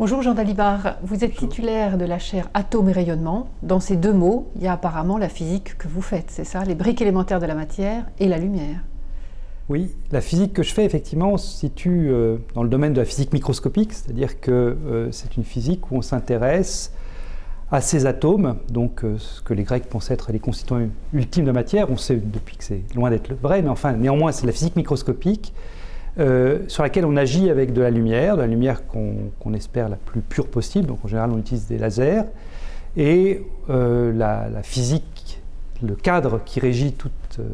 Bonjour Jean Dalibard, vous êtes titulaire de la chaire Atomes et rayonnement. Dans ces deux mots, il y a apparemment la physique que vous faites, c'est ça Les briques élémentaires de la matière et la lumière. Oui, la physique que je fais effectivement se situe euh, dans le domaine de la physique microscopique, c'est-à-dire que euh, c'est une physique où on s'intéresse à ces atomes, donc euh, ce que les Grecs pensaient être les constituants ultimes de matière. On sait depuis que c'est loin d'être vrai, mais enfin néanmoins c'est la physique microscopique euh, sur laquelle on agit avec de la lumière, de la lumière qu'on espère la plus pure possible. Donc en général, on utilise des lasers. Et euh, la, physique, le cadre qui régit toute euh,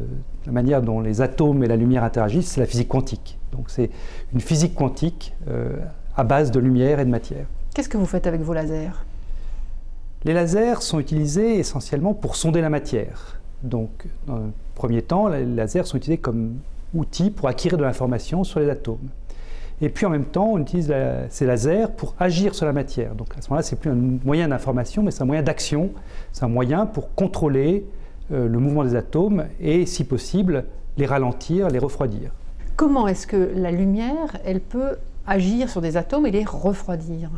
la manière dont les atomes et la lumière interagissent, c'est la physique quantique. Donc c'est une physique quantique à base de lumière et de matière. Qu'est-ce que vous faites avec vos lasers? Les lasers sont utilisés essentiellement pour sonder la matière. Donc, dans un premier temps, les lasers sont utilisés comme outil pour acquérir de l'information sur les atomes. Et puis en même temps, on utilise ces lasers pour agir sur la matière. Donc à ce moment-là, ce n'est plus un moyen d'information, mais c'est un moyen d'action. C'est un moyen pour contrôler euh, le mouvement des atomes et, si possible, les ralentir, les refroidir. Comment est-ce que la lumière, elle peut agir sur des atomes et les refroidir?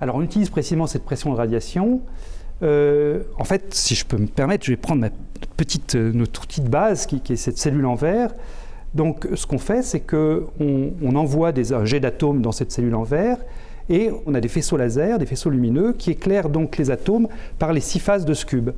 Alors on utilise précisément cette pression de radiation. Euh, en fait, si je peux me permettre, je vais prendre ma petite, euh, notre de base qui, est cette cellule en verre. Donc ce qu'on fait, c'est qu'on on envoie des, un jet d'atomes dans cette cellule en verre et on a des faisceaux laser, des faisceaux lumineux qui éclairent donc les atomes par les six phases de ce cube.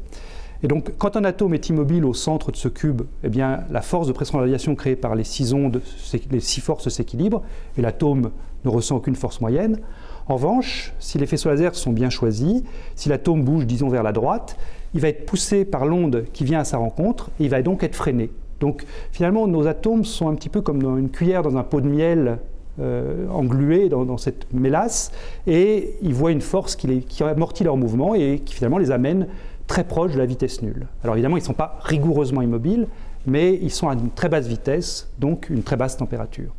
Et donc quand un atome est immobile au centre de ce cube, eh bien, la force de pression de radiation créée par les six ondes, les six forces s'équilibrent et l'atome ne ressent aucune force moyenne. En revanche, si les faisceaux laser sont bien choisis, si l'atome bouge, disons, vers la droite, il va être poussé par l'onde qui vient à sa rencontre et il va donc être freiné. Donc finalement, nos atomes sont un petit peu comme dans une cuillère dans un pot de miel euh, englué dans, cette mélasse et ils voient une force qui, qui amortit leur mouvement et qui finalement les amène très proche de la vitesse nulle. Alors évidemment, ils ne sont pas rigoureusement immobiles, mais ils sont à une très basse vitesse, donc une très basse température.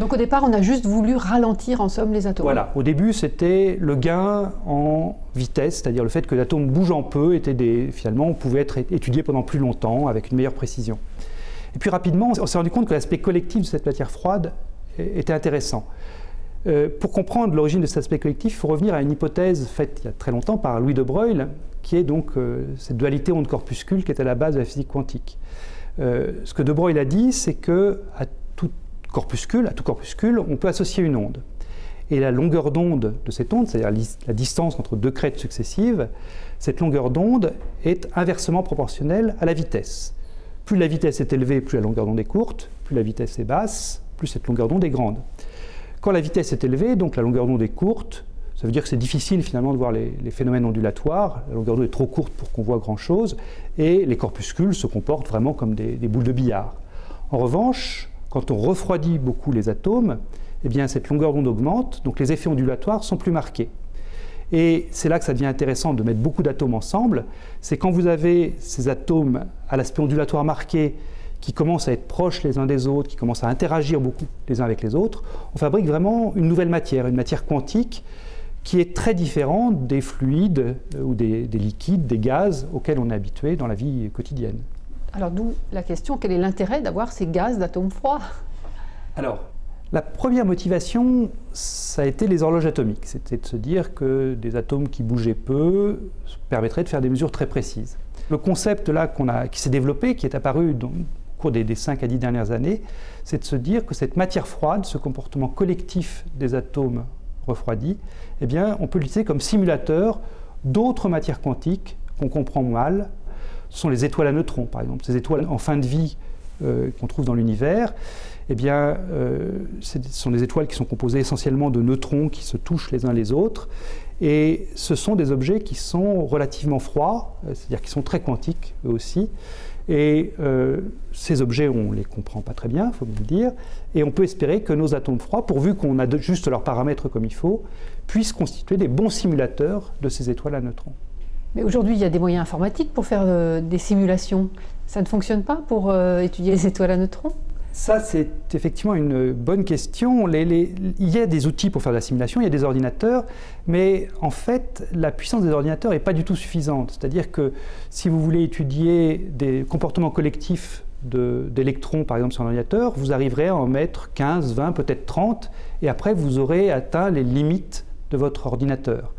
Donc au départ, on a juste voulu ralentir en somme les atomes. Voilà, au début c'était le gain en vitesse, c'est-à-dire le fait que l'atome bouge en peu, était des, finalement on pouvait être étudié pendant plus longtemps avec une meilleure précision. Et puis rapidement, on s'est rendu compte que l'aspect collectif de cette matière froide était intéressant. Euh, pour comprendre l'origine de cet aspect collectif, il faut revenir à une hypothèse faite il y a très longtemps par Louis de Broglie, qui est donc euh, cette dualité onde-corpuscule qui est à la base de la physique quantique. Euh, ce que de Broglie a dit, c'est que à corpuscule, à tout corpuscule, on peut associer une onde. Et la longueur d'onde de cette onde, c'est-à-dire la distance entre deux crêtes successives, cette longueur d'onde est inversement proportionnelle à la vitesse. Plus la vitesse est élevée, plus la longueur d'onde est courte, plus la vitesse est basse, plus cette longueur d'onde est grande. Quand la vitesse est élevée, donc la longueur d'onde est courte, ça veut dire que c'est difficile finalement de voir les, phénomènes ondulatoires, la longueur d'onde est trop courte pour qu'on voit grand-chose, et les corpuscules se comportent vraiment comme des boules de billard. En revanche, quand on refroidit beaucoup les atomes, eh bien, cette longueur d'onde augmente, donc les effets ondulatoires sont plus marqués. Et c'est là que ça devient intéressant de mettre beaucoup d'atomes ensemble. C'est quand vous avez ces atomes à l'aspect ondulatoire marqué qui commencent à être proches les uns des autres, qui commencent à interagir beaucoup les uns avec les autres, on fabrique vraiment une nouvelle matière, une matière quantique qui est très différente des fluides euh, ou des, des liquides, des gaz auxquels on est habitué dans la vie quotidienne. Alors d'où la question, quel est l'intérêt d'avoir ces gaz d'atomes froids Alors, la première motivation, ça a été les horloges atomiques. C'était de se dire que des atomes qui bougeaient peu permettraient de faire des mesures très précises. Le concept là qui s'est développé, qui est apparu au cours des, des 5 à 10 dernières années, c'est de se dire que cette matière froide, ce comportement collectif des atomes refroidis, eh bien, on peut l'utiliser comme simulateur d'autres matières quantiques qu'on comprend mal ce sont les étoiles à neutrons, par exemple. Ces étoiles en fin de vie euh, qu'on trouve dans l'univers, eh bien, euh, ce sont des étoiles qui sont composées essentiellement de neutrons qui se touchent les uns les autres. Et ce sont des objets qui sont relativement froids, euh, c'est-à-dire qui sont très quantiques eux aussi. Et ces objets, on ne les comprend pas très bien, il faut le dire. Et on peut espérer que nos atomes froids, pourvu qu'on a juste leurs paramètres comme il faut, puissent constituer des bons simulateurs de ces étoiles à neutrons. Mais aujourd'hui, il y a des moyens informatiques pour faire euh, des simulations. Ça ne fonctionne pas pour euh, étudier les étoiles à neutrons? Ça, c'est effectivement une bonne question. il y a des outils pour faire de la simulation, il y a des ordinateurs, mais en fait, la puissance des ordinateurs n'est pas du tout suffisante. C'est-à-dire que si vous voulez étudier des comportements collectifs d'électrons, par exemple, sur un ordinateur, vous arriverez à en mettre 15, 20, peut-être 30, et après, vous aurez atteint les limites de votre ordinateur.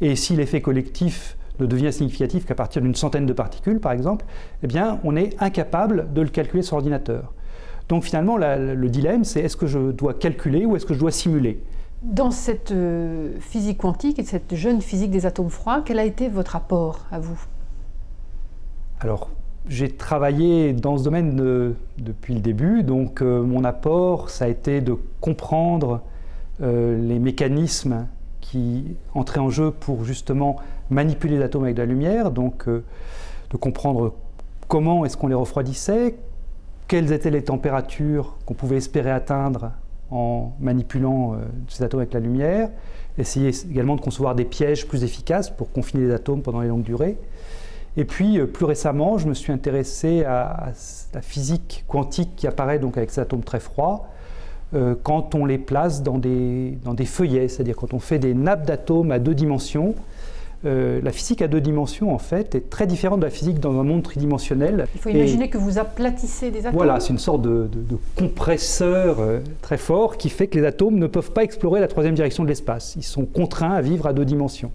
Et si l'effet collectif ne devient significatif qu'à partir d'une centaine de particules, par exemple, eh bien, on est incapable de le calculer sur ordinateur. Donc finalement, le dilemme, c'est est-ce que je dois calculer ou est-ce que je dois simuler? Dans cette euh, physique quantique et cette jeune physique des atomes froids, quel a été votre apport à vous? Alors, j'ai travaillé dans ce domaine depuis le début, donc euh, mon apport, ça a été de comprendre euh, les mécanismes qui entraient en jeu pour justement manipuler les atomes avec de la lumière, donc euh, de comprendre comment est-ce qu'on les refroidissait, quelles étaient les températures qu'on pouvait espérer atteindre en manipulant ces atomes avec la lumière, essayer également de concevoir des pièges plus efficaces pour confiner les atomes pendant les longues durées. Et puis, euh, plus récemment, je me suis intéressé à, la physique quantique qui apparaît donc avec ces atomes très froids euh, quand on les place dans des, dans des feuillets, c'est-à-dire quand on fait des nappes d'atomes à deux dimensions. Euh, la physique à deux dimensions, en fait, est très différente de la physique dans un monde tridimensionnel. Il faut imaginer que vous aplatissez des atomes. Voilà, c'est une sorte de, de, compresseur très fort qui fait que les atomes ne peuvent pas explorer la troisième direction de l'espace. Ils sont contraints à vivre à deux dimensions.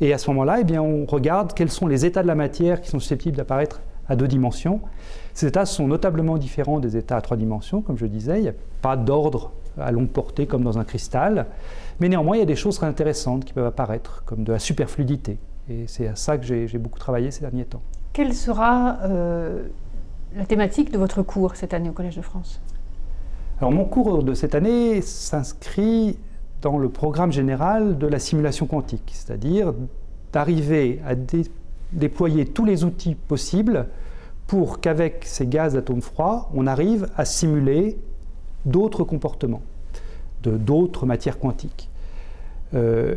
Et à ce moment-là, eh bien, on regarde quels sont les états de la matière qui sont susceptibles d'apparaître à deux dimensions. Ces états sont notablement différents des états à trois dimensions, comme je disais. Il n'y a pas d'ordre à longue portée comme dans un cristal. Mais néanmoins, il y a des choses très intéressantes qui peuvent apparaître, comme de la superfluidité. Et c'est à ça que j'ai beaucoup travaillé ces derniers temps. Quelle sera euh, la thématique de votre cours cette année au Collège de France? Alors mon cours de cette année s'inscrit dans le programme général de la simulation quantique, c'est-à-dire d'arriver à déployer tous les outils possibles pour qu'avec ces gaz d'atomes froids, on arrive à simuler d'autres comportements, d'autres matières quantiques. Euh,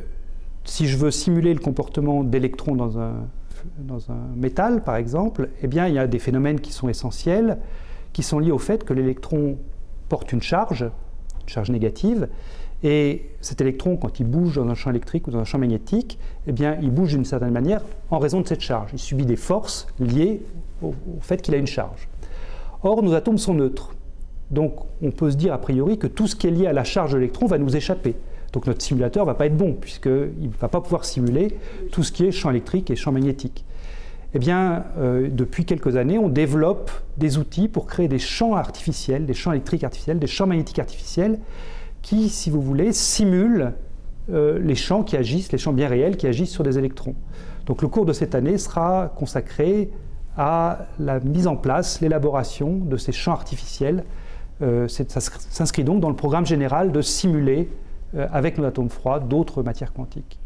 si je veux simuler le comportement d'électrons dans un, dans un métal, par exemple, eh bien, il y a des phénomènes qui sont essentiels, qui sont liés au fait que l'électron porte une charge, une charge négative, et cet électron, quand il bouge dans un champ électrique ou dans un champ magnétique, eh bien, il bouge d'une certaine manière en raison de cette charge. Il subit des forces liées au, fait qu'il a une charge. Or, nos atomes sont neutres. Donc, on peut se dire a priori que tout ce qui est lié à la charge de l'électron va nous échapper. Donc, notre simulateur ne va pas être bon, puisqu'il ne va pas pouvoir simuler tout ce qui est champ électrique et champ magnétique. Eh bien, euh, depuis quelques années, on développe des outils pour créer des champs artificiels, des champs électriques artificiels, des champs magnétiques artificiels, qui, si vous voulez, simule euh, les champs qui agissent, les champs bien réels qui agissent sur des électrons. Donc le cours de cette année sera consacré à la mise en place, l'élaboration de ces champs artificiels. Euh, ça s'inscrit donc dans le programme général de simuler euh, avec nos atomes froids d'autres matières quantiques.